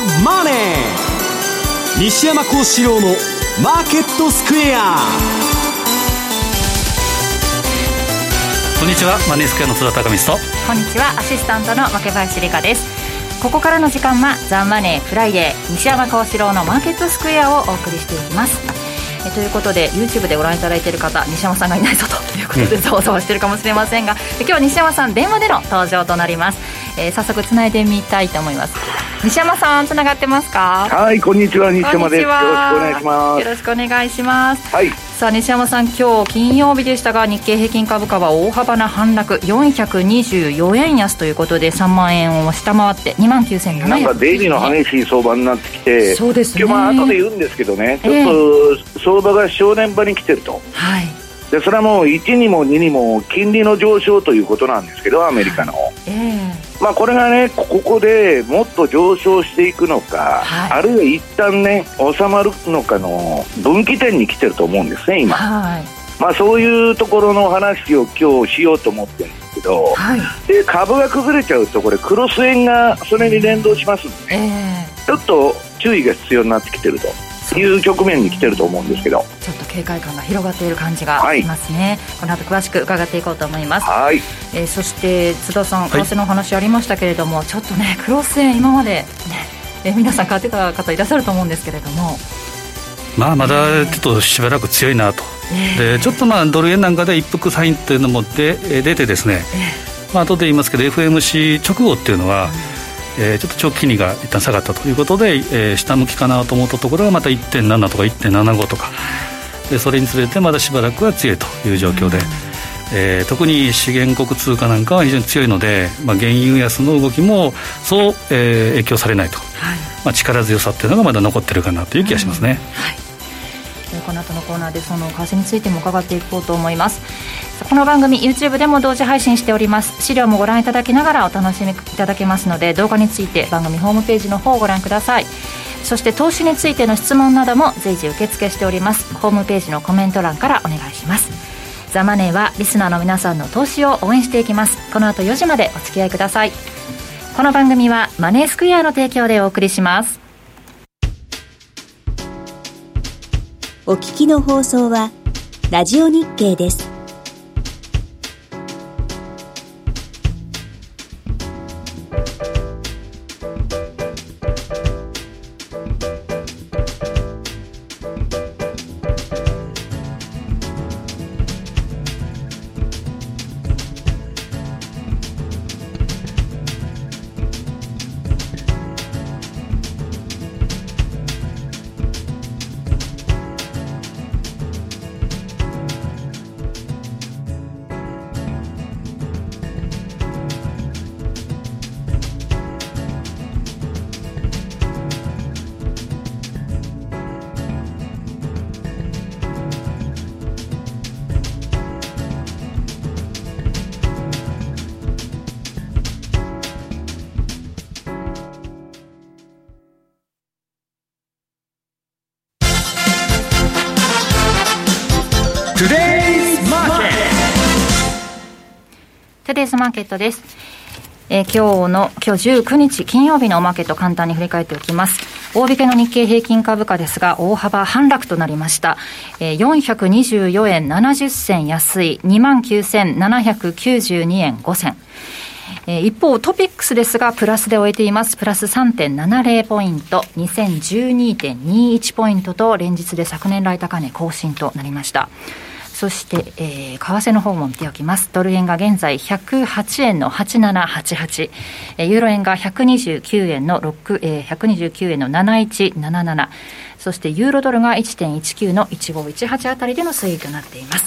ザ・マネー」西山孝四郎の「マーケットスクエア」こんにちは。マネースクエアの津田隆光とこんにちは。アシスタントの若林理香です。ここからの時間はザ・マネーフライデー西山孝四郎のマーケットスクエアをお送りしていきます。えということで YouTube でご覧いただいている方西山さんがいないぞということでざわざわしてるかもしれませんが、今日は西山さん電話での登場となります、えー、早速つないでみたいと思います。西山さんつながってますか？はいこんにちは。西山です。よろしくお願いします。よろしくお願いします。はい。さあ西山さん今日金曜日でしたが日経平均株価は大幅な反落。424円安ということで3万円を下回って2万9700円。なんか出入りの激しい相場になってきてそうですね。今日まあ後で言うんですけどねちょっと相場が正念場に来てると、はい。でそれはもう1にも2にも金利の上昇ということなんですけどアメリカの、ええまあ、これがねここでもっと上昇していくのか、はい。あるいは一旦ね収まるのかの分岐点に来てると思うんですね今、はい。まあ、そういうところの話を今日しようと思ってるんですけど、はい。で株が崩れちゃうとこれクロス円がそれに連動しますんで、ええ。ちょっと注意が必要になってきてるという局面に来てると思うんですけど。ちょっと警戒感が広がっている感じがしますね、この後詳しく伺っていこうと思います、はい。えーそして津田さんはい。為替のお話ありましたけれども、ちょっとねクロス円今までねえー皆さん買ってた方いらっしゃると思うんですけれども。まあまだちょっとしばらく強いなと、でちょっとまあドル円なんかで一服サインというのも出え出てですね、まあ後で言いますけど FMC 直後っていうのは、えーちょっと長期金利が一旦下がったということで、えー下向きかなと思ったところがまた1.7とか1.75とかでそれにつれてまだしばらくは強いという状況で、えー特に資源国通貨なんかは非常に強いので、まあ、原油安の動きもそう、えー影響されないと、まあ、力強さっていうのがまだ残ってるかなという気がしますね。えーこの後のコーナーでその為替についても伺っていこうと思います。この番組 YouTube でも同時配信しております。資料もご覧いただきながらお楽しみいただけますので動画について番組ホームページの方をご覧ください。そして投資についての質問なども随時受付しております。ホームページのコメント欄からお願いします。ザ・マネーはリスナーの皆さんの投資を応援していきます。この後4時までお付き合いください。この番組はマネースクエアの提供でお送りします。お聞きの放送はラジオ日経です。デイズマーケットです。えー今日の、今日19日金曜日のマーケット簡単に振り返っておきます。大引けの日経平均株価ですが、大幅反落となりました。えー424円70銭安い、29,792円5銭。えー一方、トピックスですが、プラスで終えています。プラス3.70ポイント、2012.21ポイントと、連日で昨年来高値更新となりました。そして、えー為替の方も見ておきます。ドル円が現在108円の8788、えーユーロ円が129円の6、えー129円の7177、そしてユーロドルが1.19の1518あたりでの推移となっています。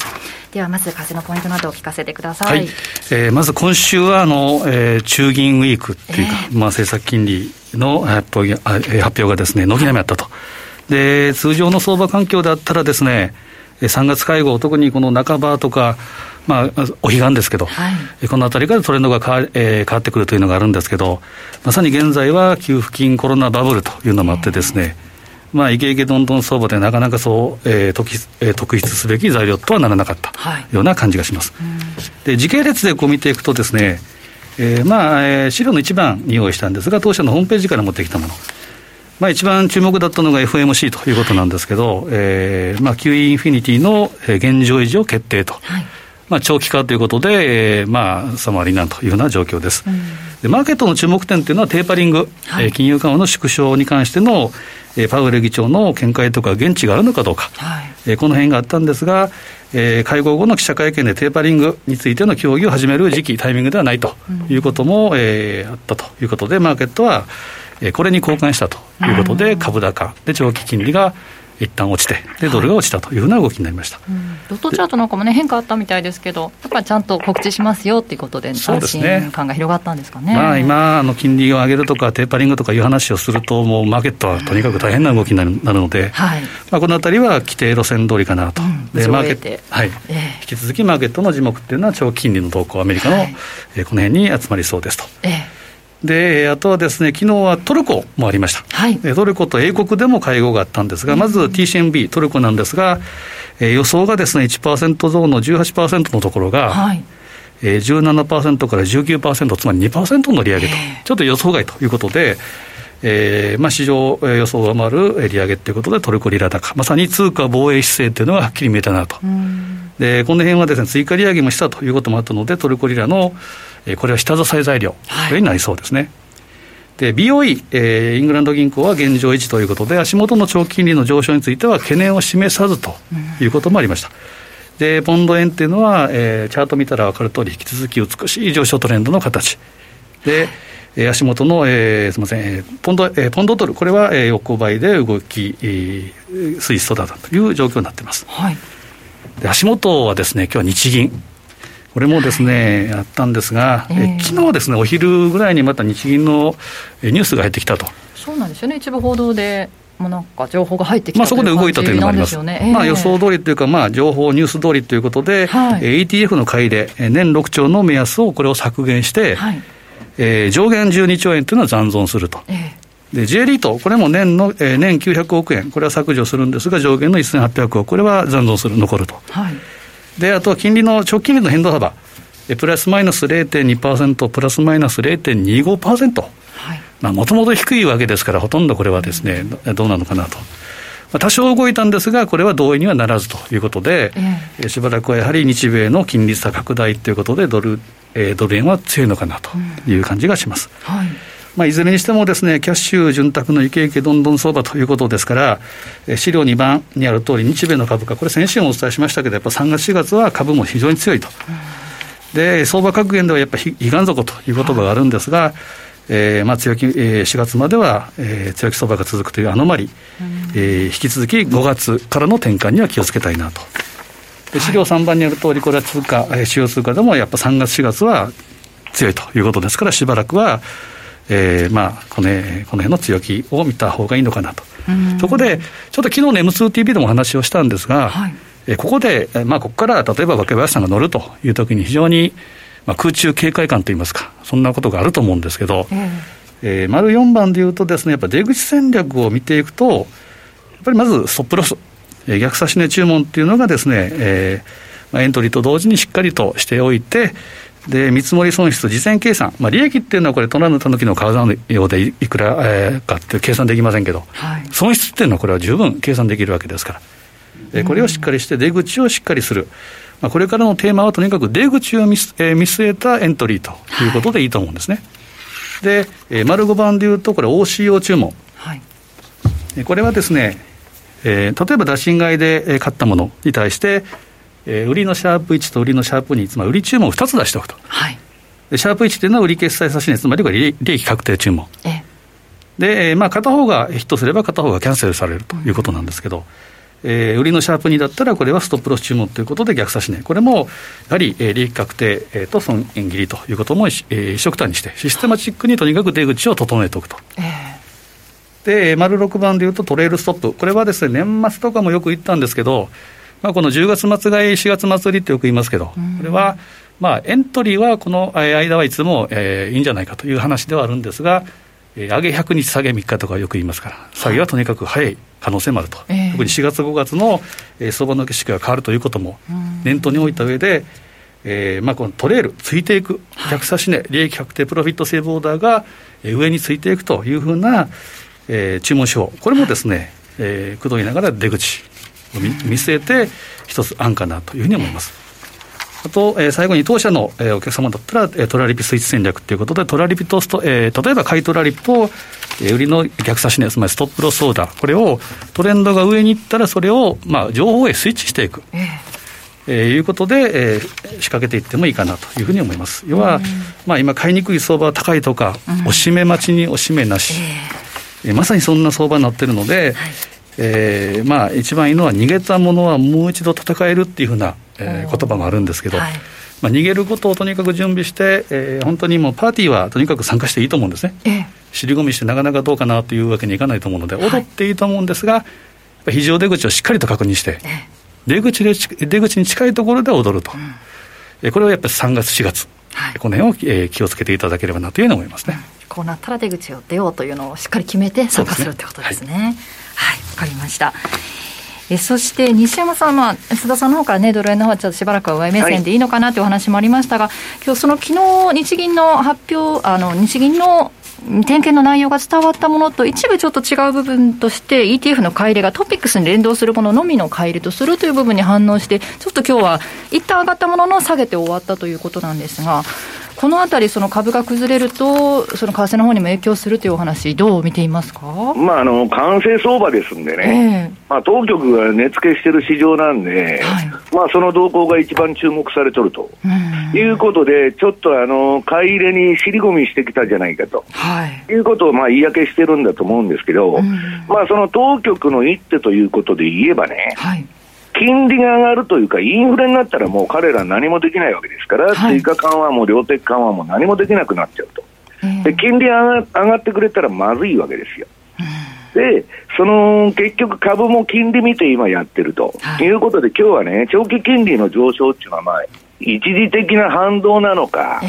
ではまず為替のポイントなどを聞かせてください。はい、えーまず今週はあの、えー中銀ウィークっていうか、まあ、政策金利の発表発表がですね軒並みあったと、で通常の相場環境であったらですねえー3月会合、特にこの半ばとか、まあ、お彼岸ですけど、はいえーこのあたりからトレンドが変わ,、えー変わってくるというのがあるんですけど、まさに現在は給付金コロナバブルというのもあってですね、まあ、イケイケどんどん相場でなかなかそう、えー特筆えー特筆すべき材料とはならなかったはいような感じがします。で時系列でこう見ていくとですね、えーまあ、えー資料の一番に用意したんですが、当社のホームページから持ってきたもの。まあ、一番注目だったのが FMC ということなんですけど、えーまあ、QE インフィニティの現状維持を決定と、はい、まあ、長期化ということで、えー、まあ、サマリーなんというような状況です。でマーケットの注目点というのはテーパリング、はい、金融緩和の縮小に関しての、えー、パウエル議長の見解とか現地があるのかどうか、はい、えー、この辺があったんですが、えー、会合後の記者会見でテーパリングについての協議を始める時期、タイミングではないということも、うん、えー、あったということで、マーケットは、えー、これに交換したということで、株高。で長期金利が一旦落ちてで、ドルが落ちたというふうな動きになりました、はいうん、ロットチャートなんかもね、変化あったみたいですけど、やっぱりちゃんと告知しますよっていうことで、安心感が広がったんですかね、まあ、今あの、金利を上げるとか、テーパリングとかいう話をすると、もうマーケットはとにかく大変な動きになるので、はい。まあ、このあたりは規定路線通りかなと、うん、でマーケット、はい、えー、引き続きマーケットの字幕っていうのは、長期金利の動向、アメリカの、はい、えー、この辺に集まりそうですと。えーで、あとはですね、昨日はトルコもありました。はい、トルコと英国でも会合があったんですが、まず TCMB、トルコなんですが、えー、予想がですね、1%増の18%のところが、はい、えー、17%から19%、つまり2%の利上げと、ちょっと予想外ということで、えーまあ、市場予想を上回る利上げということで、トルコリラ高、まさに通貨防衛姿勢というのがはっきり見えたなと。でこの辺はですね追加利上げもしたということもあったので、トルコリラの、えー、これは下支え材料、これになりそうですね。で BOE、えー、イングランド銀行は現状維持ということで、足元の長期金利の上昇については懸念を示さずということもありました。でポンド円っていうのは、えー、チャート見たら分かる通り、引き続き美しい上昇トレンドの形で、えー、足元の、えー、すみません、えー、ポンド、えー、ポンドドル、これは、えー、横ばいで動き、えー、推移育だという状況になっています。はいで足元はですね、今日は日銀。これもですね、はい、あったんですが、えー、昨日ですね、お昼ぐらいにまた日銀のニュースが入ってきたと。そうなんですよね、一部報道で。もうなんか情報が入ってきたまあそこで動いたというのもあります、ねえー、まあ、予想通りというか、まあ、情報、ニュース通りということで、はい、ETF の買い入れ、年6兆の目安をこれを削減して、はい、えー、上限12兆円というのは残存すると。えーで、J リート、これも年の、えー、年900億円、これは削除するんですが、上限の1800億、これは残存する、残ると。はい、で、あとは金利の、長期金利の変動幅、えプラスマイナス0.2%、プラスマイナス0.25%。はいまあ、もともと低いわけですから、ほとんどこれはですね、どうなのかなと。まあ、多少動いたんですが、これは同意にはならずということで、えー、しばらくはやはり日米の金利差拡大ということで、ドル、えー、ドル円は強いのかなという感じがします。うん、はいまあ、いずれにしてもですね、キャッシュ潤沢のイケイケどんどん相場ということですから、資料2番にある通り、日米の株価、これ先週もお伝えしましたけど、やっぱ3月、4月は株も非常に強いと。で、相場格言ではやっぱり悲願底という言葉があるんですが、えーまあ、強気、えー、4月までは、えー、強気相場が続くというアノマリ、えー、引き続き5月からの転換には気をつけたいなと。で資料3番にある通り、これは通貨、主要通貨でもやっぱ3月、4月は強いということですから、しばらくは、えー、まあこのこの辺の強気を見た方がいいのかなと。そこで、ちょっと昨日の M2TV でも話をしたんですが、はい、えここで、まあ、ここから例えば若林さんが乗るというときに、非常に、まあ、空中警戒感といいますか、そんなことがあると思うんですけど、えー、えー、丸4番でいうとですね、やっぱ出口戦略を見ていくと、やっぱりまずストップロス、えー、逆差し値注文っていうのがですね、えーまあ、エントリーと同時にしっかりとしておいて、で、見積もり損失、事前計算、まあ、利益っていうのは、これ、取らぬたぬきの川のようでいくら、えー、かって計算できませんけど、はい、損失っていうのは、これは十分計算できるわけですから、えー、これをしっかりして、出口をしっかりする、まあ、これからのテーマはとにかく出口を見,、えー、見据えたエントリーということでい。いと思うんですね。はい、で、えー、丸5番でいうと、これ、OCO 注文、はい、これはですね、えー、例えば打診買いで買ったものに対して、えー、売りのシャープ1と売りのシャープ2、つまり売り注文を2つ出しておくと。はい、でシャープ1というのは売り決済差し値、つまり利益確定注文。えで、まあ、片方がヒットすれば片方がキャンセルされるということなんですけど、うん、えー、売りのシャープ2だったら、これはストップロス注文ということで逆差し値、これもやはり、えー、利益確定、えー、と損切りということも、えー、一緒くたにして、システマチックにとにかく出口を整えておくと。えー、で、丸6番でいうとトレールストップ、これはですね、年末とかもよく言ったんですけど、まあ、この10月末買い、4月末売りってよく言いますけど、これは、まあ、エントリーはこの間はいつも、えー、いいんじゃないかという話ではあるんですが、えー、上げ100日、下げ3日とかよく言いますから、下げはとにかく早い可能性もあると、特に4月、5月の、えー、相場の景色が変わるということも念頭に置いた上で、えーまあ、このトレール、ついていく、逆差し値、利益確定プロフィットセーブオーダーが、えー、上についていくというふうな、えー、注文手法、これもですね、えー、くどいながら出口を見見据えて、一つ案かなというふうに思います。あと、えー、最後に当社の、えー、お客様だったら、えー、トラリピスイッチ戦略ということで、トラリピとスト、えー、例えば買いトラリピと、えー、売りの逆差し値、つまりストップロスオーダー、これをトレンドが上に行ったら、それを、まあ、情報へスイッチしていく。えーえー、いうことで、えー、仕掛けていってもいいかなというふうに思います。要は、まあ、今、買いにくい相場は高いとか、おしめ待ちにおしめなし、えー、まさにそんな相場になってるので、はい。えーまあ、一番いいのは、逃げたものはもう一度戦えるっていうふうな、えー、言葉もあるんですけど、はい、まあ、逃げることをとにかく準備して、えー、本当にもうパーティーはとにかく参加していいと思うんですね、えー、尻込みしてなかなかどうかなというわけにいかないと思うので、踊っていいと思うんですが、非常出口をしっかりと確認して、出口で出口に近いところで踊ると、うん、これはやっぱり3月、4月、はい、この辺を、えー、気をつけていただければなというふうに思いますね。こうなったら出口を出ようというのをしっかり決めて参加するってことですね。はい、わ、かりました。えそして西山さん、まあ、須田さんの方からね、ドル円の方はちょっとしばらくは上目線でいいのかなというお話もありましたが、はい、今日その昨日日銀の発表、あの日銀の点検の内容が伝わったものと一部ちょっと違う部分として ETF の買い入れがトピックスに連動するもののみの買い入れとするという部分に反応してちょっと今日は一旦上がったものの下げて終わったということなんですがこのあたり、その株が崩れると、その為替の方にも影響するというお話、どう見ていますか、まあ、あの完成相場ですんでね、えー、まあ、当局が値付けしてる市場なんで、はい、まあ、その動向が一番注目されとると。いうことで、ちょっとあの買い入れに尻込みしてきたじゃないかと、はい、いうことをまあ言い訳してるんだと思うんですけど、まあ、その当局の一手ということで言えばね、はい金利が上がるというか、インフレになったらもう彼ら何もできないわけですから、はい、追加緩和も量的緩和も何もできなくなっちゃうと。で金利が上がってくれたらまずいわけですよ。で、その結局株も金利見て今やってると、はい、いうことで今日はね、長期金利の上昇っていうのはまあ、一時的な反動なのか、え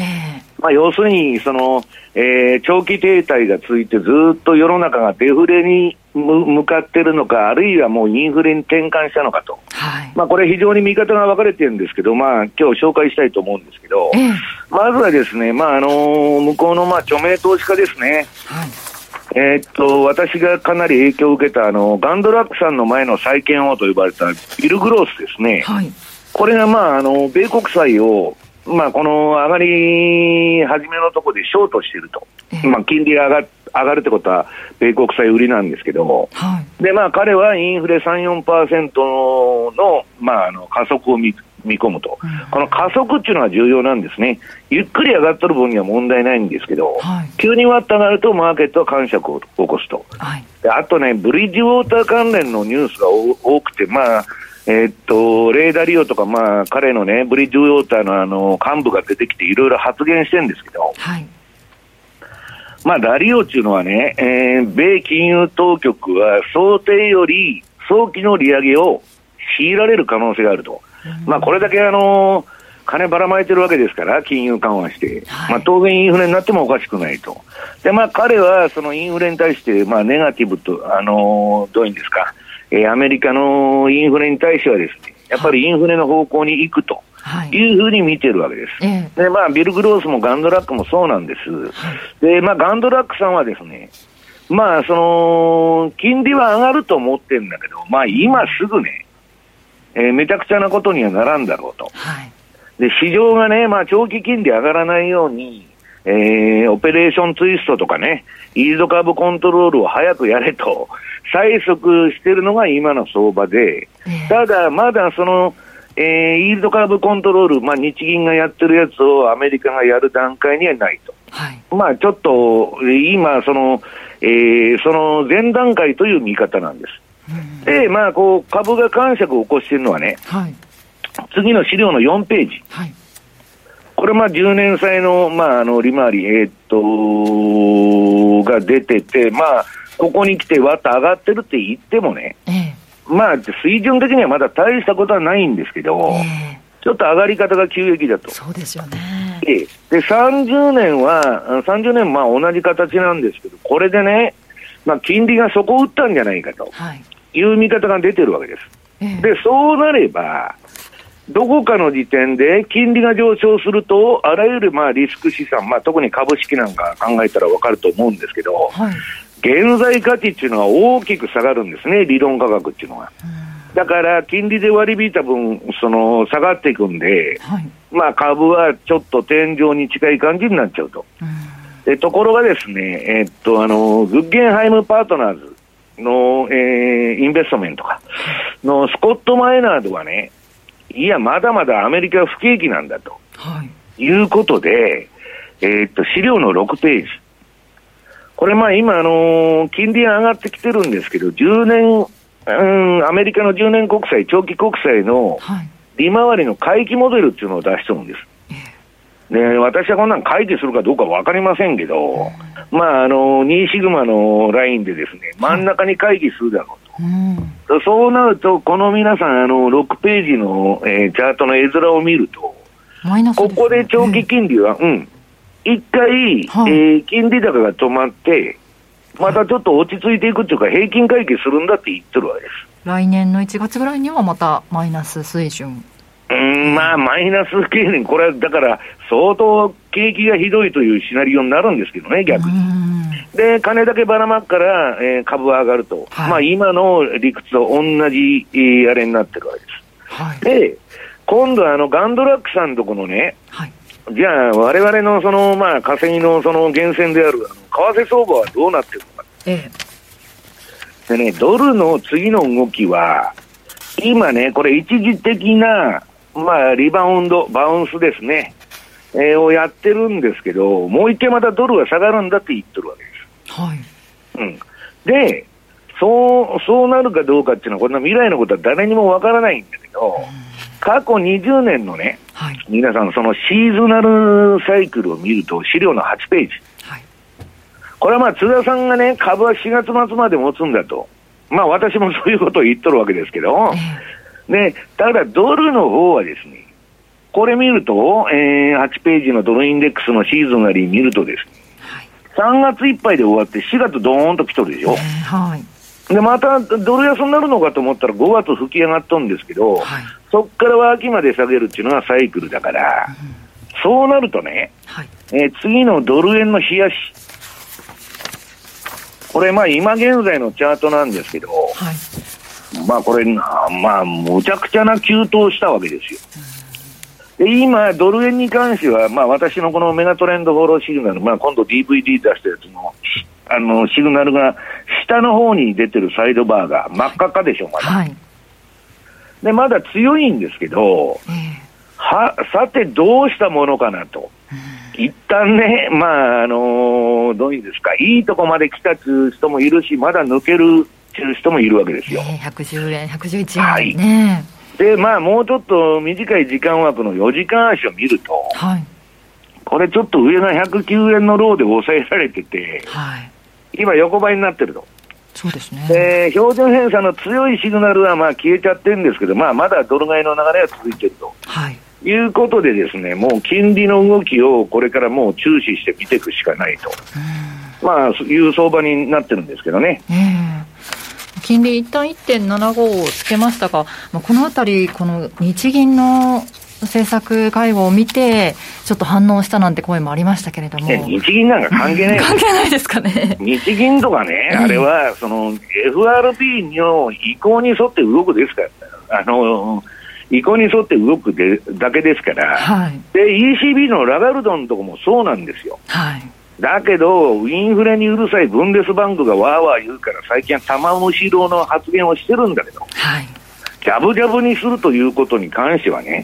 ー、まあ要するにその、えー、長期停滞が続いてずっと世の中がデフレに向かってるのか、あるいはもうインフレに転換したのかと、はい、まあ、これ、非常に見方が分かれてるんですけど、まあ今日紹介したいと思うんですけど、えまずはですね、まああのー、向こうのまあ著名投資家ですね。はいえー、っと、私がかなり影響を受けた、あの、ガンドラックさんの前の債券王と呼ばれたビル・グロースですね。はい、これが、まあ、あの、米国債を、まあ、この上がり始めのところでショートしていると。えー、まあ、金利が上が上がるってことは、米国債売りなんですけども、はい、でまあ、彼はインフレ3、4%の,、まああの加速を見見込むと、うん、この加速っていうのは重要なんですね、ゆっくり上がってる分には問題ないんですけど、はい、急にわっと上がると、マーケットは感触を起こすと、はい、あとね、ブリッジウォーター関連のニュースが多くて、まあ、えー、っと、レーダーリオとか、まあ、彼のね、ブリッジウォーターのあの幹部が出てきて、いろいろ発言してるんですけど、はいまあ、ラリオっていうのはね、えー、米金融当局は想定より早期の利上げを強いられる可能性があると。うん、まあ、これだけあのー、金ばらまいてるわけですから、金融緩和して、はい、まあ、当然インフレになってもおかしくないと。で、まあ、彼はそのインフレに対して、まあ、ネガティブと、あのー、どういうんですか、えー、アメリカのインフレに対してはですね、やっぱりインフレの方向に行くと。いうふうに見てるわけです。はい、で、まあ、ビル・グロースもガンドラックもそうなんです。はい、で、まあ、ガンドラックさんはですね、まあ、その、金利は上がると思ってるんだけど、まあ、今すぐね、えー、めちゃくちゃなことにはならんだろうと。はい、で、市場がね、まあ、長期金利上がらないように、えー、オペレーションツイストとかね、イールドカーブコントロールを早くやれと、催促してるのが今の相場で、ただ、まだその、えー、イールドカーブコントロール、まあ、日銀がやってるやつをアメリカがやる段階にはないと。はい、まあ、ちょっと、今、その、えー、その前段階という見方なんです。うん、で、まあ、こう、株が感触を起こしているのはね、はい、次の資料の4ページ。はい、これ、まあ、10年債の、まあ、あの、利回り、えー、っと、が出てて、まあ、ここに来てわっと上がってるって言ってもね、ええまあ、水準的にはまだ大したことはないんですけど、えー、ちょっと上がり方が急激だと。そうですよね。で、30年は、30年まあ同じ形なんですけど、これでね、まあ、金利が底を打ったんじゃないかという見方が出てるわけです。えー、で、そうなれば、どこかの時点で金利が上昇すると、あらゆるまあリスク資産、まあ、特に株式なんか考えたら分かると思うんですけど、はい、現在価値っていうのは大きく下がるんですね、理論価格っていうのは。だから、金利で割り引いた分、その、下がっていくんで、はい、まあ株はちょっと天井に近い感じになっちゃうと。でところがですね、えー、っと、あの、グッゲンハイムパートナーズの、えー、インベストメントか、のスコット・マイナードはね、いや、まだまだアメリカは不景気なんだと。はい。いうことで、えー、っと、資料の6ページ。これまあ今、あのー、金利が上がってきてるんですけど、10年、うん、アメリカの10年国債、長期国債の利回りの回帰モデルっていうのを出してるんです。で、私はこんなん回帰するかどうか分かりませんけど、まあ、あの、2シグマのラインでですね、真ん中に回帰するだろうと。うん、そうなると、この皆さん、あの、6ページの、えー、チャートの絵面を見ると、ここで長期金利は、うん、一回、はい、えー、金利高が止まって、またちょっと落ち着いていくっていうか、平均回帰するんだって言ってるわけです。来年の1月ぐらいにはまたマイナス水準。うん、まあ、マイナス経年、これはだから、相当景気がひどいというシナリオになるんですけどね、逆に。で、金だけばらまくから、えー、株は上がると、はい、まあ、今の理屈と同じ、えー、あれになってるわけです。はい、で、今度はあのガンドラックさんとこのね、はい、じゃあ、われわれのその、まあ、稼ぎのその源泉であるあの為替相場はどうなってるのか。ええ、でね、ドルの次の動きは、今ね、これ一時的な、まあ、リバウンド、バウンスですね、えー、をやってるんですけど、もう一回またドルが下がるんだって言ってるわけです。はい。うん。で、そう、そうなるかどうかっていうのは、こんな未来のことは誰にもわからないんだけど、過去20年のね、はい、皆さん、そのシーズナルサイクルを見ると、資料の8ページ。はい、これはまあ、津田さんがね、株は4月末まで持つんだと。まあ、私もそういうことを言っとるわけですけど、えー、で、ただ、ドルの方はですね、これ見ると、えー、8ページのドルインデックスのシーズンなり見るとですね、はい、3月いっぱいで終わって4月ドーンと来とるでしょ。えー、はいで、またドル安になるのかと思ったら5月吹き上がっとんですけど、はい、そこからは秋まで下げるっていうのはサイクルだから、うん、そうなるとね、はい、えー、次のドル円の冷やし、これまあ今現在のチャートなんですけど、はい、まあこれ、まあむちゃくちゃな急騰したわけですよ。で今、ドル円に関しては、まあ、私のこのメガトレンドフォローシグナル、まあ、今度 DVD 出したやつのあのシグナルが下の方に出てるサイドバーが真っ赤っかでしょ、まだ。はい、でまだ強いんですけど、えー、はさて、どうしたものかなと。一旦ね、まあ、あのー、どういうんですか、いいとこまで来たという人もいるし、まだ抜けるという人もいるわけですよ。えー、110円、111円、ね、はいで、まあ、もうちょっと短い時間枠の4時間足を見ると、はい、これちょっと上が109円のローで抑えられてて、はい、今、横ばいになってると。そうですね。で、標準偏差の強いシグナルはまあ消えちゃってるんですけど、まあ、まだドル買いの流れは続いてると。はい。いうことでですね、もう金利の動きをこれからもう注視して見ていくしかないと。まあ、いう相場になってるんですけどね。金利一旦1.75をつけましたが、まあ、このあたり、この日銀の政策会合を見て、ちょっと反応したなんて声もありましたけれども。日銀なんか関係ない 関係ないですかね。日銀とかね、あれは、その、FRB の意向に沿って動くですから、あの、意向に沿って動くでだけですから、はい、で、ECB のラガルドのとこもそうなんですよ。はいだけど、インフレにうるさいブンデスバンクがわーわー言うから、最近は玉虫色の発言をしてるんだけど、はい、ジャブジャブにするということに関してはね、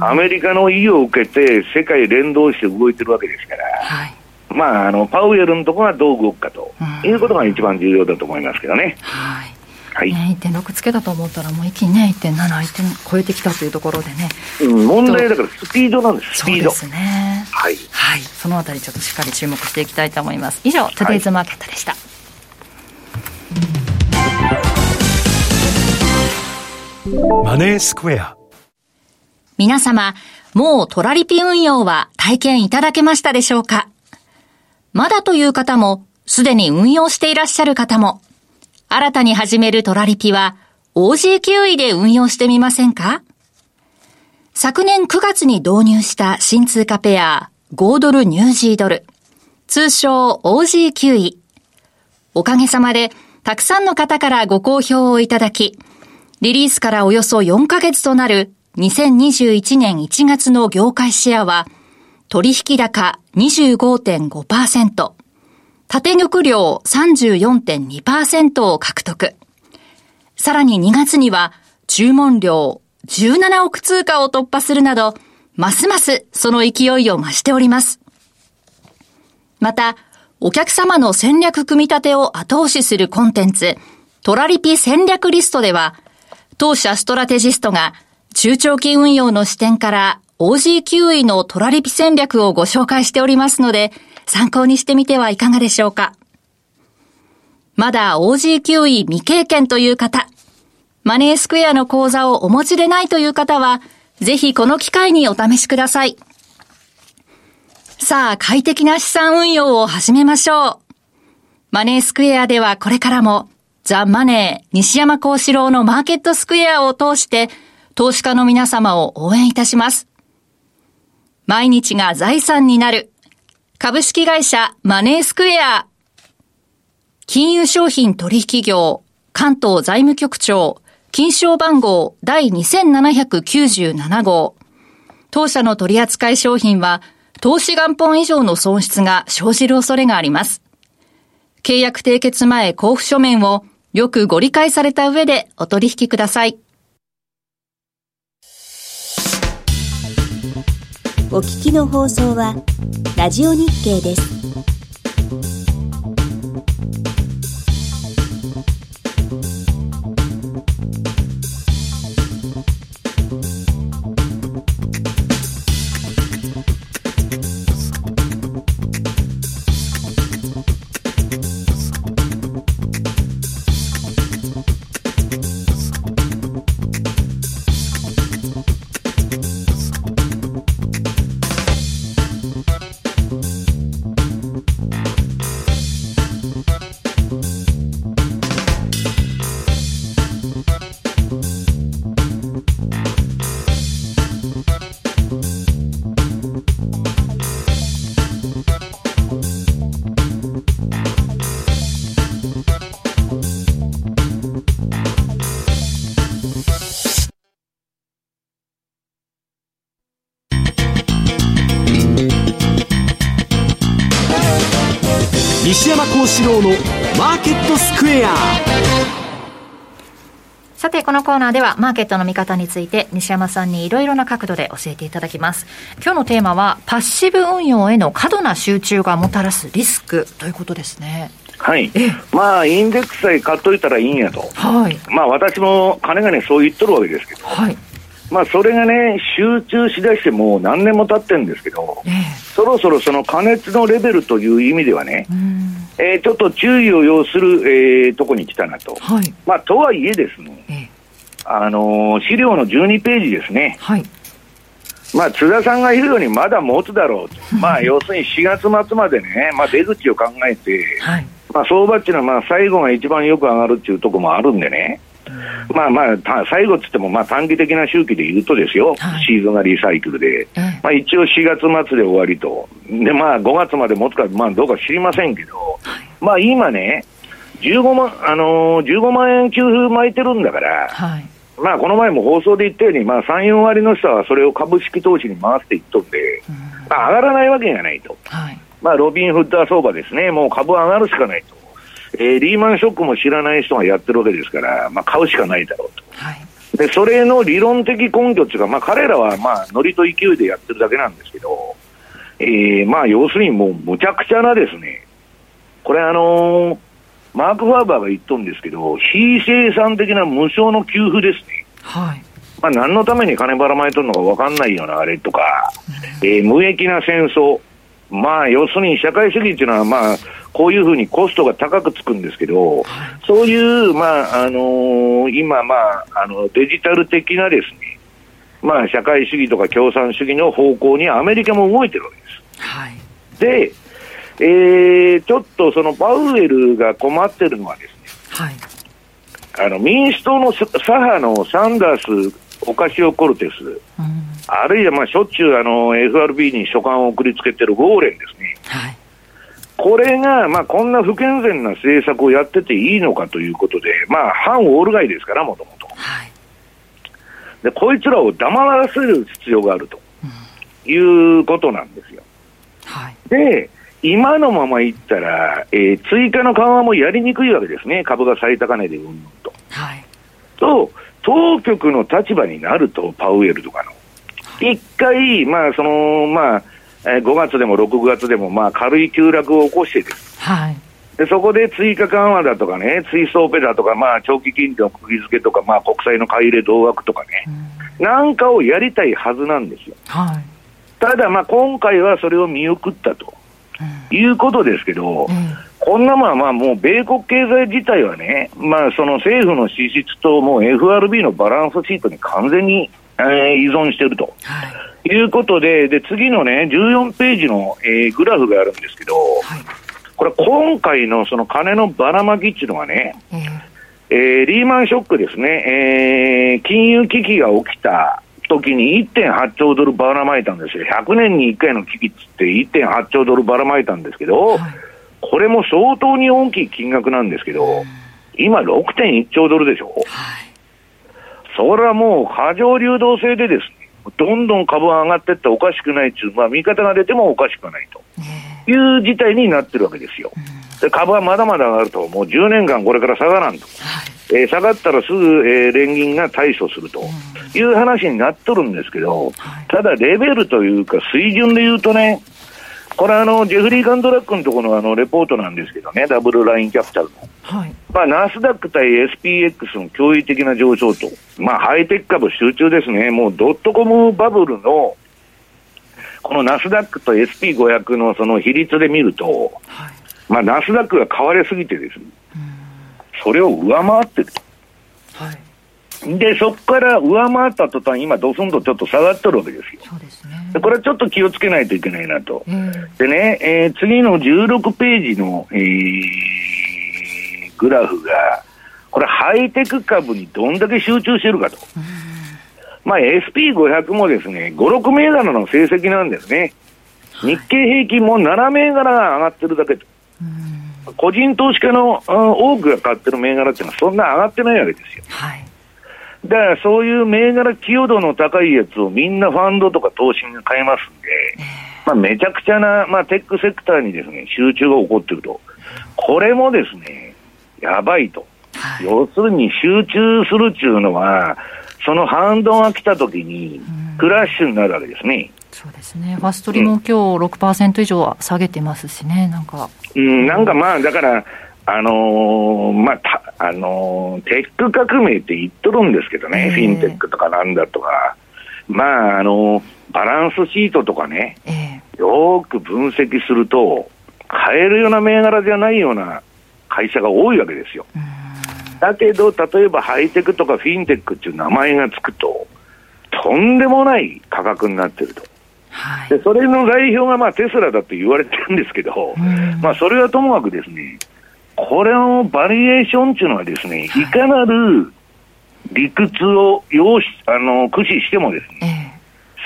アメリカの意を受けて、世界連動して動いてるわけですから、はい、まあ、あのパウエルのところがどう動くかということが一番重要だと思いますけどね。はいはい、ね、1.6つけたと思ったら、もう一気にね、1.7、1超えてきたというところでね、うん、問題だからスピードなんです、スピード。そうですね。はい。はい。そのあたり、ちょっとしっかり注目していきたいと思います。以上、トゥデイズマーケットでした。はいマネースクエア。皆様、もうトラリピ運用は体験いただけましたでしょうか？まだという方も、すでに運用していらっしゃる方も、新たに始めるトラリピは、OG キウイで運用してみませんか？昨年9月に導入した新通貨ペア、5ドルニュージードル、通称 OG キウイ。おかげさまで、たくさんの方からご好評をいただき、リリースからおよそ4ヶ月となる2021年1月の業界シェアは、取引高25.5%、縦玉量34.2%を獲得。さらに2月には注文量17億通貨を突破するなど、ますますその勢いを増しております。また、お客様の戦略組み立てを後押しするコンテンツ、トラリピ戦略リストでは、当社ストラテジストが中長期運用の視点から OG9 位のトラリピ戦略をご紹介しておりますので、参考にしてみてはいかがでしょうか。まだ OG9 位未経験という方、マネースクエアの講座をお持ちでないという方は、ぜひこの機会にお試しください。さあ、快適な資産運用を始めましょう。マネースクエアではこれからも、ザ・マネー、西山幸四郎のマーケットスクエアを通して、投資家の皆様を応援いたします。毎日が財産になる。株式会社マネースクエア。金融商品取引業、関東財務局長、金賞番号第2797号。当社の取扱い商品は、投資元本以上の損失が生じる恐れがあります。契約締結前交付書面をよくご理解された上でお取引ください。お聞きの放送は、ラジオ日経です。四郎のマーケットスクエアさて、このコーナーではマーケットの見方について西山さんにいろいろな角度で教えていただきます。今日のテーマはパッシブ運用への過度な集中がもたらすリスクということですね。はい。まあ、インデックスさえ買っといたらいいんやと。はい。まあ、私も金がね、そう言っとるわけですけど。はい。まあ、それがね、集中しだしてもう何年も経ってるんですけど、えそろそろその加熱のレベルという意味ではね、えー、ちょっと注意を要する、えー、とこに来たなと。はい、まあ、とはいえですね、えあのー、資料の12ページですね。はい。まあ、津田さんが言うようにまだ持つだろうと、まあ、要するに4月末までね、まあ、出口を考えて、はい、まあ、相場っていうのはまあ最後が一番よく上がるっていうところもあるんでね、まあまあ、最後っつっても、まあ短期的な周期で言うとですよ、はい、シーズンがリサイクルで、まあ一応4月末で終わりと、でまあ5月まで持つか、まあどうか知りませんけど、はい、まあ今ね、15万、あのー、15万円給付巻いてるんだから、はい、まあこの前も放送で言ったように、まあ3、4割の人はそれを株式投資に回していっとんで、うん、まあ上がらないわけがないと。まあロビン・フッダー相場ですね、もう株上がるしかないと。えー、リーマンショックも知らない人がやってるわけですから、まあ、買うしかないだろうと。はい、でそれの理論的根拠っていうか、まあ、彼らはまあノリと勢いでやってるだけなんですけど、えー、まあ要するにもうむちゃくちゃなですね、これあのー、マーク・ファーバーが言っとんですけど、非生産的な無償の給付ですね。はいまあ、何のために金ばらまいとるのか分かんないようなあれとか、うん、えー、無益な戦争、まあ、要するに社会主義っていうのは、まあ、こういうふうにコストが高くつくんですけど、そういう、まああのー、今、まあ、あのデジタル的なですね、まあ、社会主義とか共産主義の方向にアメリカも動いてるわけです。はい、で、えー、ちょっとそのパウエルが困ってるのはですね、はい、あの民主党の左派のサンダース、オカシオ・コルテス、うん、あるいはまあしょっちゅうあの FRB に書簡を送りつけてるウォーレンですね。はいこれが、まあ、こんな不健全な政策をやってていいのかということで、まあ、反オール街ですから、もともと。で、こいつらを黙らせる必要があると、いうことなんですよ。はい、で、今のままいったら、えー、追加の緩和もやりにくいわけですね、株が最高値でうんぬんと。はい、と、当局の立場になると、パウエルとかの。一回、まあ、その、まあ、えー、5月でも6月でも、まあ、軽い急落を起こしてです。はい。で、そこで追加緩和だとかね、追走ペだとか、まあ、長期金利の釘付けとか、まあ、国債の買い入れ同額とかね、うん、なんかをやりたいはずなんですよ。はい。ただ、まあ、今回はそれを見送ったと、うん、いうことですけど、うん、こんなもんは、まあ、もう米国経済自体はね、まあ、その政府の支出と、もう FRB のバランスシートに完全に、えー、依存していると。はい。いうことで、で、次のね、14ページの、えー、グラフがあるんですけど、はい、これ今回のその金のばらまきっていうのはね、えー、えー、リーマンショックですね、えー、金融危機が起きた時に1.8兆ドルばらまいたんですよ。100年に1回の危機っつって1.8兆ドルばらまいたんですけど、はい、これも相当に大きい金額なんですけど、今6.1兆ドルでしょ？はい、それはもう過剰流動性でですね、どんどん株が上がっていっておかしくないっていう、まあ、見方が出てもおかしくないと。いう事態になってるわけですよ。で株はまだまだ上がると、もう10年間これから下がらんと、はい、えー、下がったらすぐ、えー、連銀が対処するという話になっとるんですけど、ただ、レベルというか、水準で言うとね、これあの、ジェフリー・ガンドラックのところのあのレポートなんですけどね、ダブルラインキャピタルの。はい。まあ、ナスダック対 SPX の驚異的な上昇と、まあ、ハイテク株集中ですね。もうドットコムバブルの、このナスダックと SP500 のその比率で見ると、はい、まあ、ナスダックが買われすぎてですね、それを上回ってる。はい。で、そこから上回った途端、今、どすんとちょっと下がっとるわけですよ。そうですね。これはちょっと気をつけないといけないなと。うん、でね、えー、次の16ページの、えー、グラフが、これ、ハイテク株にどんだけ集中してるかと。うん、まあ、SP500 もですね、5、6銘柄の成績なんですね。日経平均も7銘柄が上がってるだけと。うん、個人投資家の多くが買ってる銘柄っていうのはそんな上がってないわけですよ。はいだからそういう銘柄寄与度の高いやつをみんなファンドとか投資に買いますんで、まあ、めちゃくちゃな、まあ、テックセクターにですね、集中が起こっていると。これもですね、やばいと。はい、要するに集中するっていうのは、その反動が来た時に、クラッシュになるわけですね。そうですね。ファストリも今日6%以上下げてますしね、なんか。うん、なんかまあ、だから、あのー、まあ、た、あのー、テック革命って言っとるんですけどね、えー、フィンテックとかなんだとか、まあ、あのー、バランスシートとかね、えー、よく分析すると、買えるような銘柄じゃないような会社が多いわけですよ。だけど、例えばハイテクとかフィンテックっていう名前がつくと、とんでもない価格になってると。はい、でそれの代表がまあテスラだと言われてるんですけど、まあそれはともかくですね、これのバリエーションっていうのはですね、い。かなる理屈を用しあの駆使してもですね、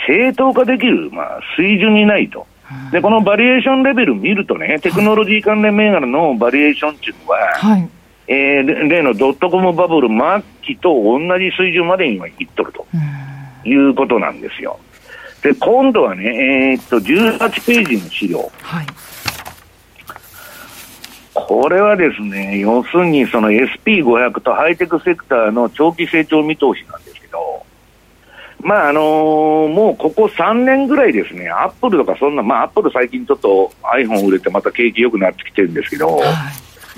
正当化できる、まあ、水準にないと。で、このバリエーションレベル見るとね、テクノロジー関連銘柄のバリエーションっていうのは、はい、えー、例のドットコムバブル末期と同じ水準まで今いっとるということなんですよ。で、今度はね、えー、っと、18ページの資料。はいこれはですね、要するにその SP500 とハイテクセクターの長期成長見通しなんですけど、まああのー、もうここ3年ぐらいですね、アップルとかそんな、まあアップル最近ちょっと iPhone 売れてまた景気良くなってきてるんですけど、は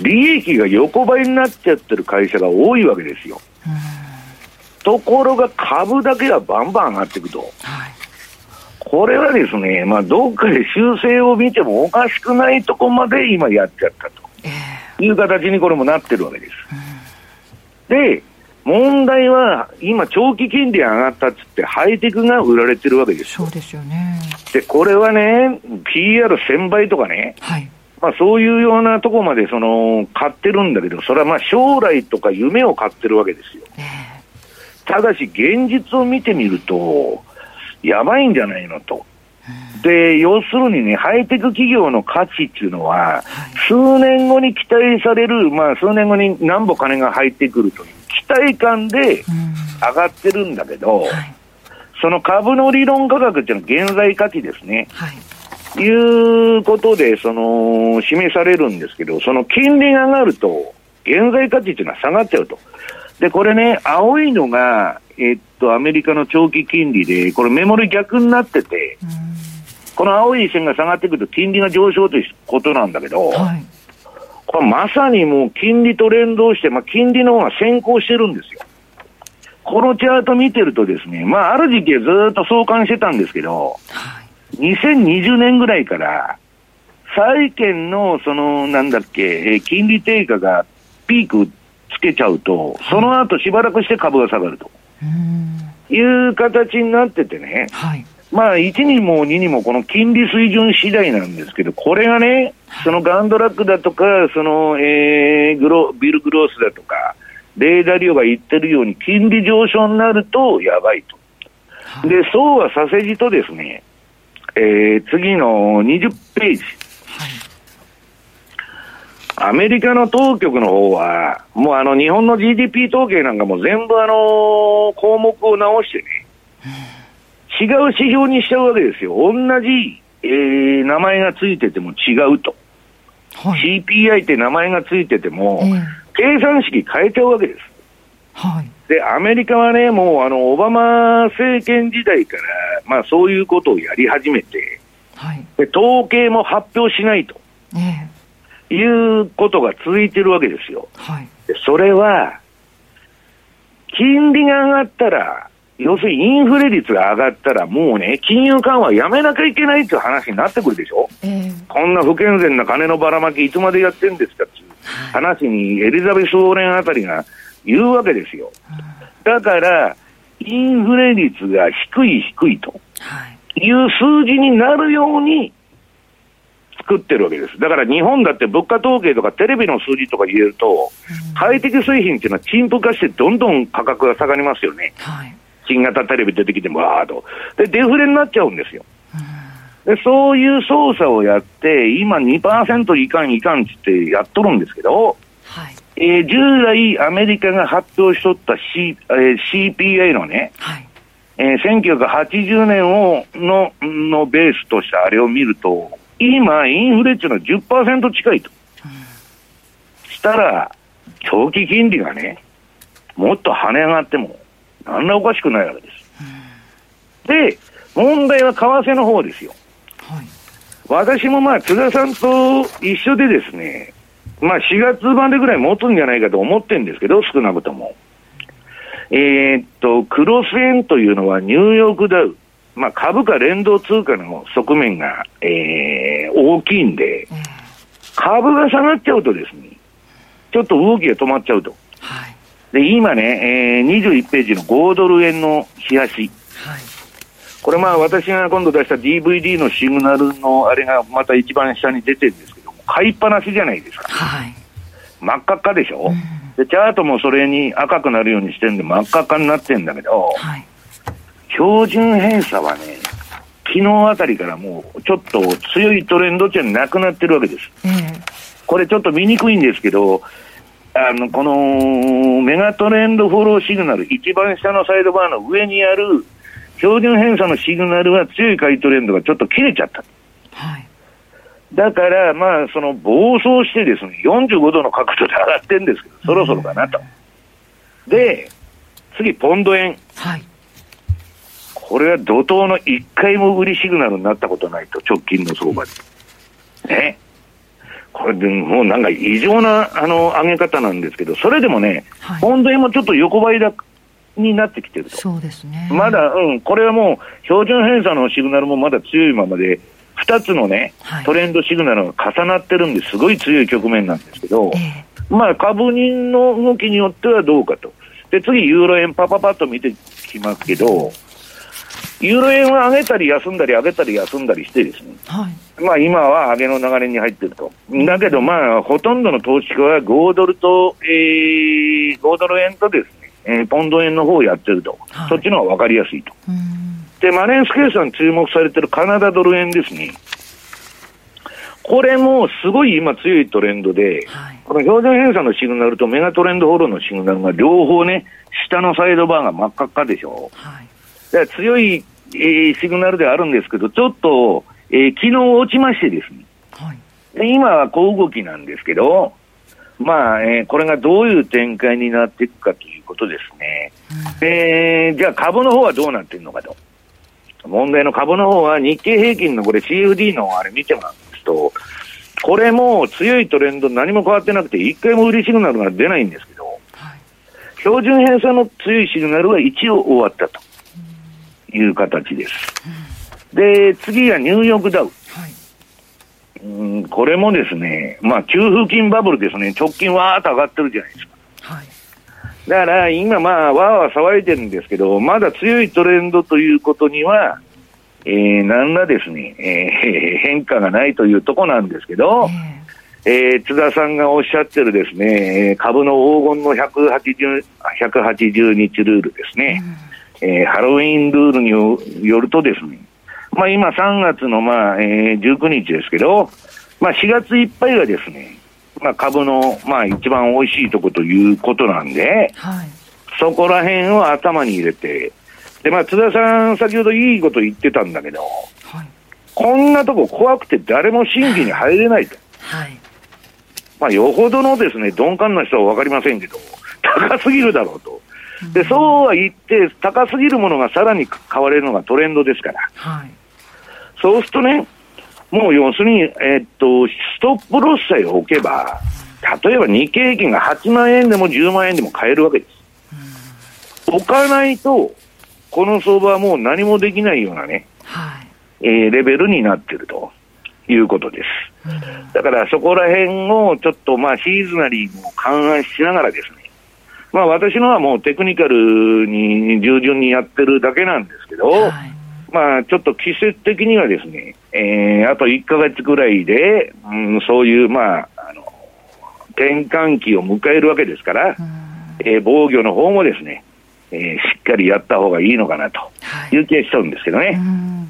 い、利益が横ばいになっちゃってる会社が多いわけですよ。ところが株だけがバンバン上がっていくと。はいこれはですね、まあ、どっかで修正を見てもおかしくないとこまで今やっちゃったと。いう形にこれもなってるわけです。で、問題は、今、長期金利上がったっつって、ハイテクが売られてるわけですそうですよね。で、これはね、PR1000 倍とかね、はい、まあ、そういうようなとこまでその買ってるんだけど、それはまあ将来とか夢を買ってるわけですよ。えー、ただし、現実を見てみると、やばいんじゃないのとで、要するにね、ハイテク企業の価値っていうのは、数年後に期待される、まあ、数年後に何ぼ金が入ってくるという期待感で上がってるんだけど、その株の理論価格っていうのは現在価値ですね。はいいうことで、その、示されるんですけど、その金利が上がると、現在価値っていうのは下がっちゃうと。で、これね、青いのが、えっと、アメリカの長期金利で、これメモリ逆になってて、この青い線が下がってくると金利が上昇ということなんだけど、はい、これまさにもう金利と連動して、まあ、金利の方が先行してるんですよ。このチャート見てるとですね、まあ、ある時期はずっと相関してたんですけど、はい、2020年ぐらいから、債券の、その、なんだっけ、えー、金利低下がピークつけちゃうと、その後しばらくして株が下がると。いう形になっててね。はい。まあ、1にも2にもこの金利水準次第なんですけど、これがね、そのガンドラックだとか、その、えー、グロ、ビルグロースだとか、レーダー量が言ってるように、金利上昇になるとやばいと。で、そうはさせじとですね、えー、次の20ページ。アメリカの当局の方は、もうあの日本の GDP 統計なんかも全部あの項目を直してね、違う指標にしちゃうわけですよ。同じ、えー、名前がついてても違うと。はい、CPI って名前がついてても、えー、計算式変えちゃうわけです。はい。で、アメリカはね、もうあの、オバマ政権時代から、まあそういうことをやり始めて、はい。で、統計も発表しないと。えー、いうことが続いてるわけですよ。はい。で、それは、金利が上がったら、要するにインフレ率が上がったら、もうね、金融緩和やめなきゃいけないっていう話になってくるでしょ、えー、こんな不健全な金のばらまき、いつまでやってんですかっていう話にエリザベス・オーレンあたりが言うわけですよ。だから、インフレ率が低い低いという数字になるように作ってるわけです。だから日本だって物価統計とかテレビの数字とか言えると、快適製品っていうのは陳腐化してどんどん価格が下がりますよね。はい新型テレビ出てきてもわーと。で、デフレになっちゃうんですよ。で、そういう操作をやって、今2%いかんいかんってやっとるんですけど、はい、えー、従来アメリカが発表しとった、C えー、CPI のね、はい、えー、1980年をののベースとしたあれを見ると、今、インフレっていうのは10%近いと。うん、したら、長期金利がね、もっと跳ね上がっても、あんなおかしくないわけです。で、問題は為替の方ですよ。はい、私もまあ、津田さんと一緒でですね、まあ4月までぐらい持つんじゃないかと思ってるんですけど、少なくとも。えー、っと、クロス円というのはニューヨークダウ、まあ株価連動通貨の側面が、えー、大きいんで、株が下がっちゃうとですね、ちょっと動きが止まっちゃうと。はいで、今ね、えー、21ページの5ドル円の冷やし。はい。これまあ私が今度出した DVD のシグナルのあれがまた一番下に出てるんですけども、買いっぱなしじゃないですか。はい。真っ赤っかでしょ、うん、で、チャートもそれに赤くなるようにしてるんで真っ赤っかになってんだけど、はい。標準偏差はね、昨日あたりからもうちょっと強いトレンド値はなくなってるわけです。うん、これちょっと見にくいんですけど、あの、このメガトレンドフォローシグナル、一番下のサイドバーの上にある標準偏差のシグナルは強い買いトレンドがちょっと切れちゃった。はい。だから、まあ、その暴走してですね、45度の角度で上がってるんですけど、そろそろかなと。で、次、ポンド円。はい。これは怒涛の1回も売りシグナルになったことないと、直近の相場で。ね。これでもうなんか異常なあの上げ方なんですけど、それでもね、はい、ポンド円もちょっと横ばいだになってきてると。そうですね。まだ、うん、これはもう標準偏差のシグナルもまだ強いままで、2つのね、トレンドシグナルが重なってるんですごい強い局面なんですけど、えー、まあ株人の動きによってはどうかと。で、次、ユーロ円パパパッと見てきますけど、ユーロ円は上げたり休んだり上げたり休んだりしてですね、はい、まあ今は上げの流れに入ってると。だけどまあほとんどの投資家は5ドルと、えー、5ドル円とですね、えー、ポンド円の方をやってると。はい、そっちの方が分かりやすいと。で、マネースケースさん注目されてるカナダドル円ですね。これもすごい今強いトレンドで、はい、この標準偏差のシグナルとメガトレンドフォローのシグナルが両方ね、下のサイドバーが真っ赤っかでしょ。はい、強い、えー、シグナルではあるんですけど、ちょっと、えー、昨日落ちましてですね。はい、で今は小動きなんですけど、まあ、えー、これがどういう展開になっていくかということですね。うん、えー、じゃあ株の方はどうなっているのかと。問題の株の方は日経平均のこれ CFD のあれ見てもらうと、これも強いトレンド、何も変わってなくて、一回も売りシグナルが出ないんですけど、はい、標準偏差の強いシグナルは一応終わったという形です。うん、で、次はニューヨークダウ。はい、うんこれもですね、まあ、給付金バブルですね、直近わーっと上がってるじゃないですか。はいだから今、まあ、わーわー騒いでるんですけど、まだ強いトレンドということには、えー、何らですね、えー、変化がないというとこなんですけど、えー、えー、津田さんがおっしゃってるですね、株の黄金の180 180日ルールですね、うん、えー、ハロウィンルールによるとですね、まあ今3月のまあ、えー、19日ですけど、まあ4月いっぱいがですね、まあ株のまあ一番美味しいとこということなんで、はい、そこら辺を頭に入れて、で、まあ、津田さん、先ほどいいこと言ってたんだけど、はい、こんなとこ怖くて誰も審議に入れないと。はい。まあ、よほどのですね、鈍感な人は分かりませんけど、高すぎるだろうと。で、そうは言って、高すぎるものがさらに買われるのがトレンドですから。はい。そうするとね、もう要するに、えー、っと、ストップロスさえ置けば、例えば日経平均が8万円でも10万円でも買えるわけです。置かないと、この相場はもう何もできないようなね、はい、えー、レベルになっているということです。うん、だからそこら辺をちょっとまあシーズナリーも勘案しながらですね、まあ私のはもうテクニカルに従順にやってるだけなんですけど、はい、まあちょっと季節的にはですね、えー、あと1ヶ月ぐらいで、うん、そういうまあ、あの、転換期を迎えるわけですから、うん、えー、防御の方もですね、えー、しっかりやった方がいいのかなとい。う気がしちゃうんですけどね。はい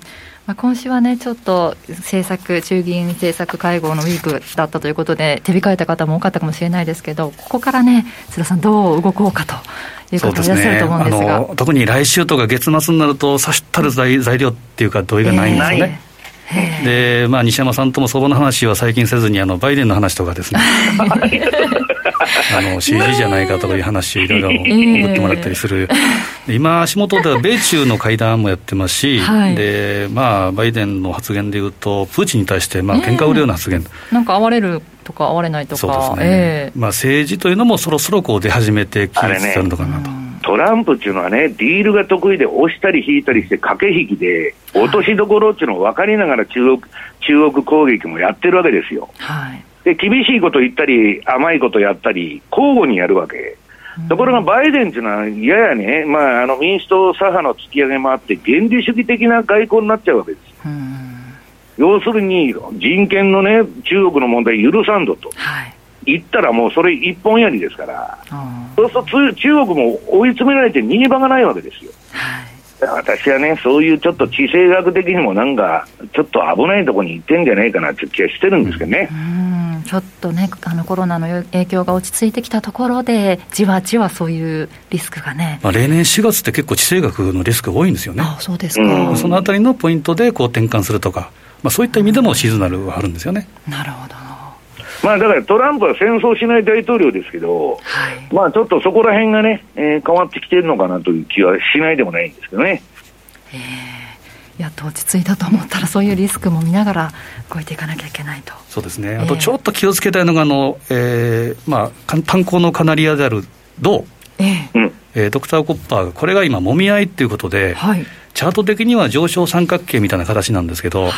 まあ、今週はね、ちょっと政策、衆議院政策会合のウィークだったということで、手控えた方も多かったかもしれないですけど、ここからね、津田さん、どう動こうかという方いらっしゃると思うんですが、ね、特に来週とか月末になると、さしたる材材料っていうか、同意がないんですよね。えー、で、まあ、西山さんとも相場の話は最近せずに、あのバイデンの話とかですね。あの CG じゃないかとかいう話をいろいろ送ってもらったりする、今、足元では米中の会談もやってますし、はい、でまあ、バイデンの発言でいうと、プーチンに対して、まあ喧嘩売るような発言、なんか哀れるとか、哀れないとか、そうですね、えー、まあ、政治というのもそろそろこう出始めてきつつあるのかなと。トランプっていうのはね、ディールが得意で押したり引いたりして、駆け引きで、落としどころっていうのを分かりながら中国中国攻撃もやってるわけですよ。はいで、厳しいこと言ったり、甘いことやったり、交互にやるわけ。ところがバイデンっていうのは、ややね、まあ、あの民主党左派の突き上げもあって、原理主義的な外交になっちゃうわけです。要するに、人権のね、中国の問題許さんぞと。はい、言ったらもうそれ一本やりですから、そうすると中国も追い詰められて逃げ場がないわけですよ。はい私はね、そういうちょっと地政学的にもなんか、ちょっと危ないところに行ってんじゃないかなっていう気がしてるんですけどね。ちょっとね、あのコロナの影響が落ち着いてきたところで、じわじわそういうリスクがね。まあ、例年4月って結構地政学のリスクが多いんですよね。あそうですか。そのあたりのポイントでこう転換するとか、まあ、そういった意味でもシーズナルはあるんですよね。なるほど。まあだからトランプは戦争しない大統領ですけど、はい、まあちょっとそこら辺がね、えー、変わってきてるのかなという気はしないでもないんですけどね。えー、やっと落ち着いたと思ったら、そういうリスクも見ながら動いていかなきゃいけないと。そうですね、あとちょっと気をつけたいのが、あのえーまあ、炭鉱のカナリアである銅、えーえー、ドクターコッパー、これが今、もみ合いということで、はい、チャート的には上昇三角形みたいな形なんですけど、はい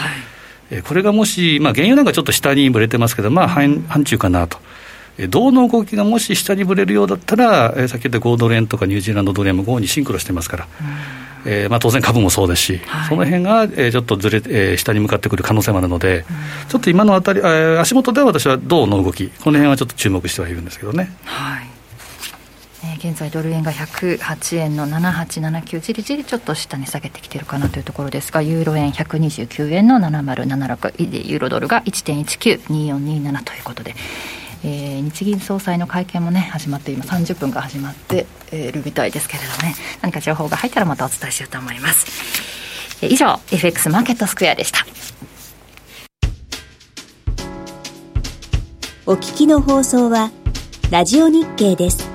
これがもし、まあ、原油なんかちょっと下にぶれてますけど、まあ、範中かなと。銅の動きがもし下にぶれるようだったら、えー、先ほど5ドル円とかニュージーランドドル円も5にシンクロしてますから、えーまあ、当然株もそうですし、はい、その辺が、えー、ちょっとずれ、えー、下に向かってくる可能性もあるので、ちょっと今のあたり、えー、足元では私は銅の動き、この辺はちょっと注目してはいるんですけどね。はいえー、現在ドル円が108円の7879じりじりちょっと下に下げてきてるかなというところですがユーロ円129円の7076ユーロドルが1.192427ということで、えー、日銀総裁の会見もね始まって今30分が始まっているみたいですけれどね何か情報が入ったらまたお伝えしようと思います、えー、以上 FX マーケットスクエアでした。お聞きの放送はラジオ日経です。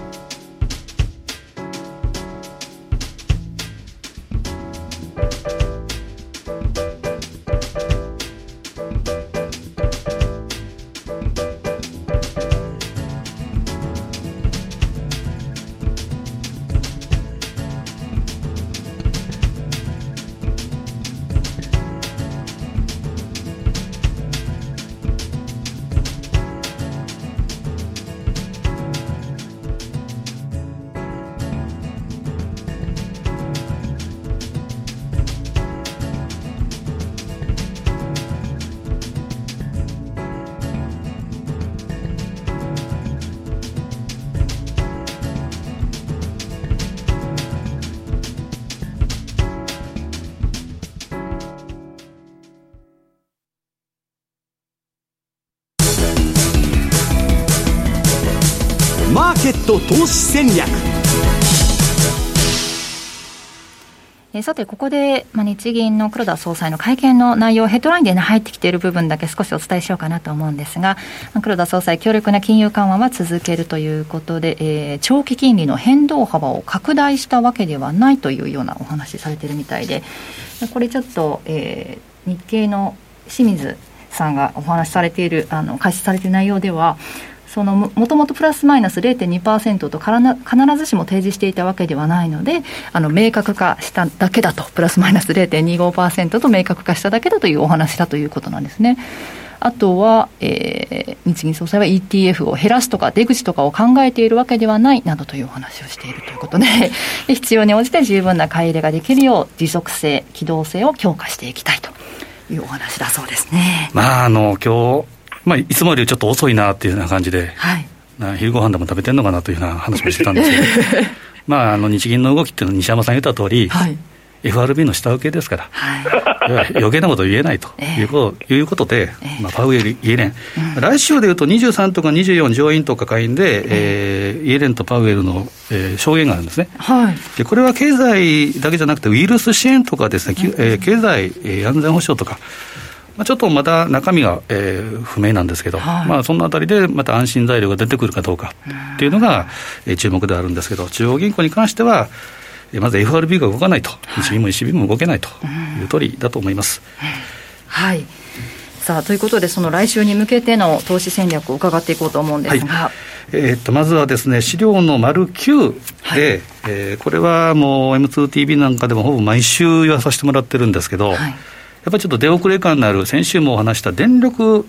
マーケット投資戦略。えさて、ここで、まあ、日銀の黒田総裁の会見の内容、ヘッドラインで、ね、入ってきている部分だけ少しお伝えしようかなと思うんですが、まあ、黒田総裁、強力な金融緩和は続けるということで、えー、長期金利の変動幅を拡大したわけではないというようなお話されているみたいで、これちょっと、えー、日経の清水さんがお話しされている、あの解説されている内容では、そのもともとプラスマイナス0.2%とからな必ずしも提示していたわけではないので、あの明確化しただけだと、プラスマイナス0.25%と明確化しただけだというお話だということなんですね。あとは、えー、日銀総裁は ETF を減らすとか、出口とかを考えているわけではないなどというお話をしているということで、必要に応じて十分な買い入れができるよう、持続性、機動性を強化していきたいというお話だそうですね。まあ、あの今日まあ、いつもよりちょっと遅いなっていうような感じで、はい、昼ご飯でも食べてるのかなというような話もしてたんですけど、まあ、あの日銀の動きっていうのは、西山さん言った通り、はい。FRB の下請けですから、はい、余計なこと言えないということ,、いうことで、まあ、パウエル、イエレン、うん、来週でいうと23とか24上院とか下院で、えー、イエレンとパウエルの、えー、証言があるんですね、はい、でこれは経済だけじゃなくて、ウイルス支援とかですね、うん、えー、経済、えー、安全保障とか、まあ、ちょっとまた中身が、えー、不明なんですけど、はい、まあ、そのあたりでまた安心材料が出てくるかどうかっていうのが、えー、注目であるんですけど、中央銀行に関しては、まず FRB が動かないと、日銀も ECB も動けないという通りだと思います。はい、さあということで、その来週に向けての投資戦略を伺っていこうと思うんですが、はい、えー、っとまずはですね、資料の丸9で、はい、えー、これはもう M2TV なんかでもほぼ毎週言わさせてもらってるんですけど、はいやっぱりちょっと出遅れ感のある、先週もお話した電力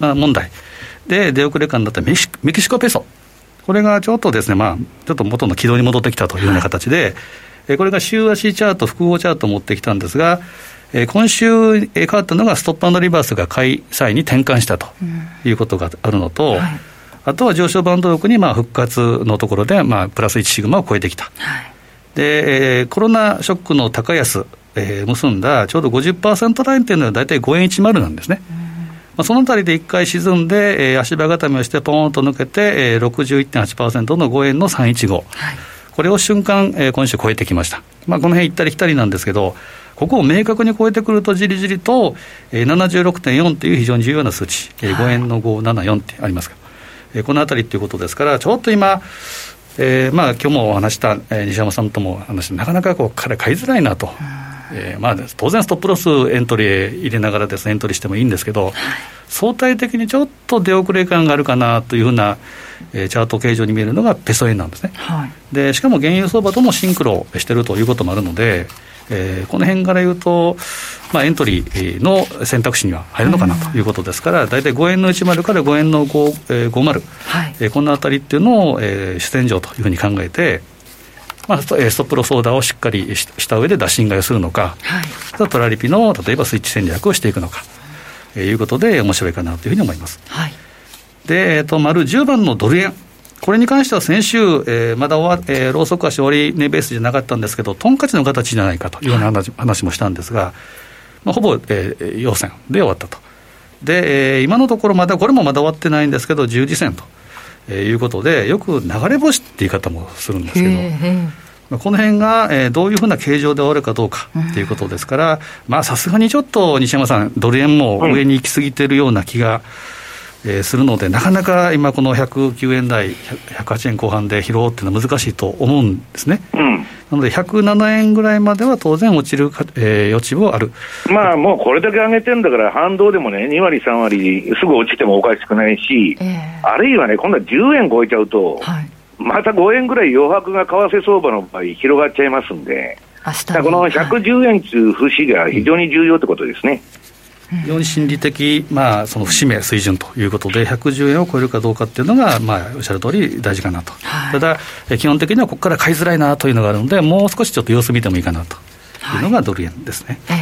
問題。で出遅れ感だったメメキシコペソ、これがちょっとですね、まあ、ちょっと元の軌道に戻ってきたというような形で、はい、これが週足チャート、複合チャートを持ってきたんですが、今週変わったのが、ストップリバースが買い債に転換したということがあるのと、うんはい、あとは上昇バンド力にまあ復活のところで、まあ、プラス1シグマを超えてきた。はい、で、コロナショックの高安えー、結んだちょうど50%ラインというのは大体5円10なんですね。まあ、そのあたりで1回沈んで、えー、足場固めをして、ポーンと抜けて、えー、61.8%の5円の315、はい、これを瞬間、えー、今週超えてきました、まあ、この辺行ったり来たりなんですけど、ここを明確に超えてくると、じりじりと、えー、76.4という非常に重要な数値、えー、5円の574ってありますか、えー、このあたりということですから、ちょっと今、えーまあ今日もお話した、えー、西山さんとも話して、なかなかこう彼、買いづらいなと。えーまあ、当然、ストップロスエントリー入れながらです、ね、エントリーしてもいいんですけど、はい、相対的にちょっと出遅れ感があるかなというふうな、えー、チャート形状に見えるのがペソ円なんですね、はい、でしかも原油相場ともシンクロしているということもあるので、えー、この辺から言うと、まあ、エントリーの選択肢には入るのかなということですから、大体5円の10から5円の5、えー、50、はい、えー、このあたりっていうのを、えー、主戦場というふうに考えて、まあ、ストップロスオーダーをしっかりした上で打診買いをするのか、はい、トラリピの例えばスイッチ戦略をしていくのか、えー、いうことで面白いかなというふうに思います。はい、で、えーと、丸10番のドル円。これに関しては先週、えー、まだ終わ、えー、ローソク足終値ベースじゃなかったんですけど、トンカチの形じゃないかというような話,、話もしたんですが、まあ、ほぼ、えー、陽線で終わったと。で、えー、今のところまだ、これもまだ終わってないんですけど、十字線と、えー、いうことで、よく流れ星って言い方もするんですけど、この辺が、えー、どういうふうな形状で終わるかどうかということですから、まあさすがにちょっと西山さん、ドル円も上に行き過ぎてるような気が、えー、するので、なかなか今、この109円台、108円後半で拾おうっていうのは難しいと思うんですね。うん、なので、107円ぐらいまでは当然落ちるか、えー、余地もある。まあ、もうこれだけ上げてるんだから、反動でもね、2割、3割、すぐ落ちてもおかしくないし、えー、あるいはね、今度は10円超えちゃうと、はい、また5円ぐらい余白が為替相場の場合、広がっちゃいますんで、この110円という節が非常に重要ってことですね。うん非常に心理的、まあ、その節目水準ということで、110円を超えるかどうかっていうのが、まあ、おっしゃる通り大事かなと、はい、ただ、基本的にはここから買いづらいなというのがあるので、もう少しちょっと様子見てもいいかなと。い。うのがドル円ですね。はい、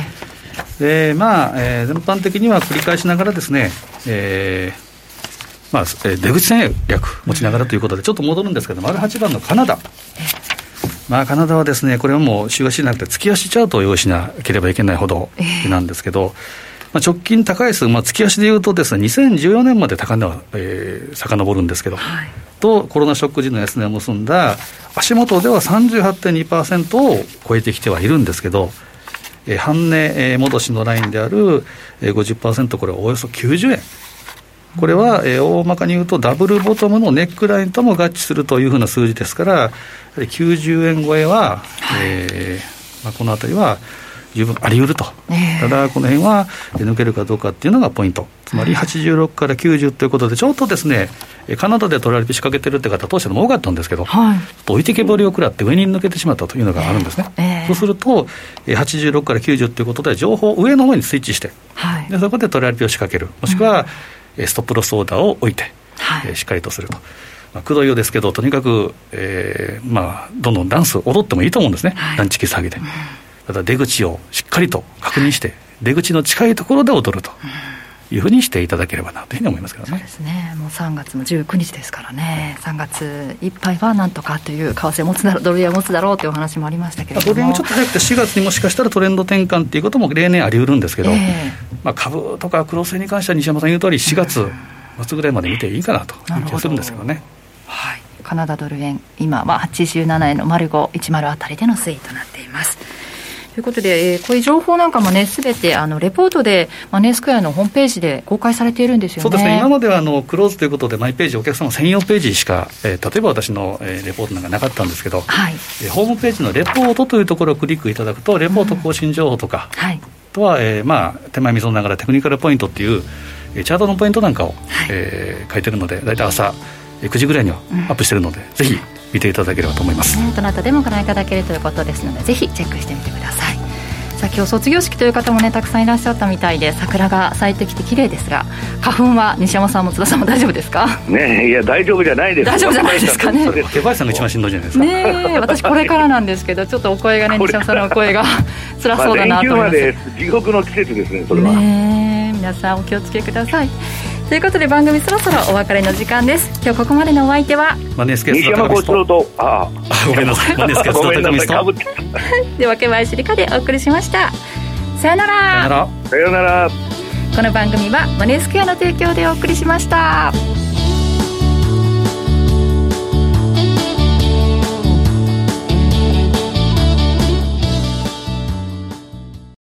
でまあえー、全般的には繰り返しながらですね、えーまあ、出口戦略持ちながらということで、ちょっと戻るんですけど、丸8番のカナダ。まあ、カナダはですね、これはもう週足じゃなくて、月足チャートを用意しなければいけないほどなんですけど、まあ、直近高い数、まあ、月足でいうとですね、2014年まで高値は、えー、遡るんですけど、はい、とコロナショック時の安値を結んだ足元では38.2%を超えてきてはいるんですけど、えー、半値、えー、戻しのラインである、えー、50%、これはおよそ90円。これは、えー、大まかに言うと、ダブルボトムのネックラインとも合致するというふうな数字ですから、90円超えは、はい、えーまあ、このあたりは、十分あり得ると、え。ー、ただこの辺は抜けるかどうかっていうのがポイント、つまり86から90ということで、ちょっとですね、カナダで取られて仕掛けてるって方、当初でも多かったんですけど、はい、置いてけぼりを食らって上に抜けてしまったというのがあるんですね、えー、そうすると、86から90ということで、情報、上の方にスイッチして、はい、でそこで取られて仕掛ける、もしくは、うん、ストップロスオーダーを置いて、はい、しっかりとすると。まあ、くどいようですけど、とにかく、えーまあ、どんどんダンス踊ってもいいと思うんですね、はい、ランチキ詐欺で。うんただ出口をしっかりと確認して、出口の近いところで踊ると。いうふうにしていただければなというふうに思いますけどね。そうですね。もう3月の19日ですからね。3月いっぱいはなんとかという為替持つだろう、ドル円持つだろうというお話もありましたけれども。ドル円もちょっと早くて4月にもしかしたらトレンド転換っていうことも例年あり得るんですけど、えー、まあ株とか黒線に関しては西山さん言う通り4月末ぐらいまで見ていいかなという気がするんですけどね。はい。カナダドル円今は87円の丸510あたりでの推移となっています。ということで、えー、こういう情報なんかもね、すべてあのレポートで、マネースクエアのホームページで公開されているんですよね。そうですね、今まではあのクローズということで、マイページ、お客様専用ページしか、えー、例えば私の、えー、レポートなんかなかったんですけど、はい、えー、ホームページのレポートというところをクリックいただくと、レポート更新情報とか、うん、はい、とは、えーまあ、手前味噌ながらテクニカルポイントっていう、チャートのポイントなんかを、はい、えー、書いてるので、大体朝9時ぐらいにはアップしてるので、うん、ぜひ見ていただければと思います。どなたでもご覧いただけるということですので、ぜひチェックしてみてください。さあ今日卒業式という方もねたくさんいらっしゃったみたいで桜が咲いてきて綺麗ですが花粉は西山さんも津田さんも大丈夫ですか？ねいや大丈夫じゃないです。大丈夫じゃないですかね。手林さんが一番しんどいじゃないですかね私これからなんですけどちょっとお声がね西山さんのお声が 辛そうだなと思います、まあ、地獄の季節ですねそれは。ね皆さんお気をつけくださいということで番組そろそろお別れの時間です。今日ここまでのお相手はマネースケ西山幸四郎とああごめんなさい。マネースケスの高見と で分け林理香でお送りしました。さよなら。さよなら。この番組はマネースクエアの提供でお送りしました。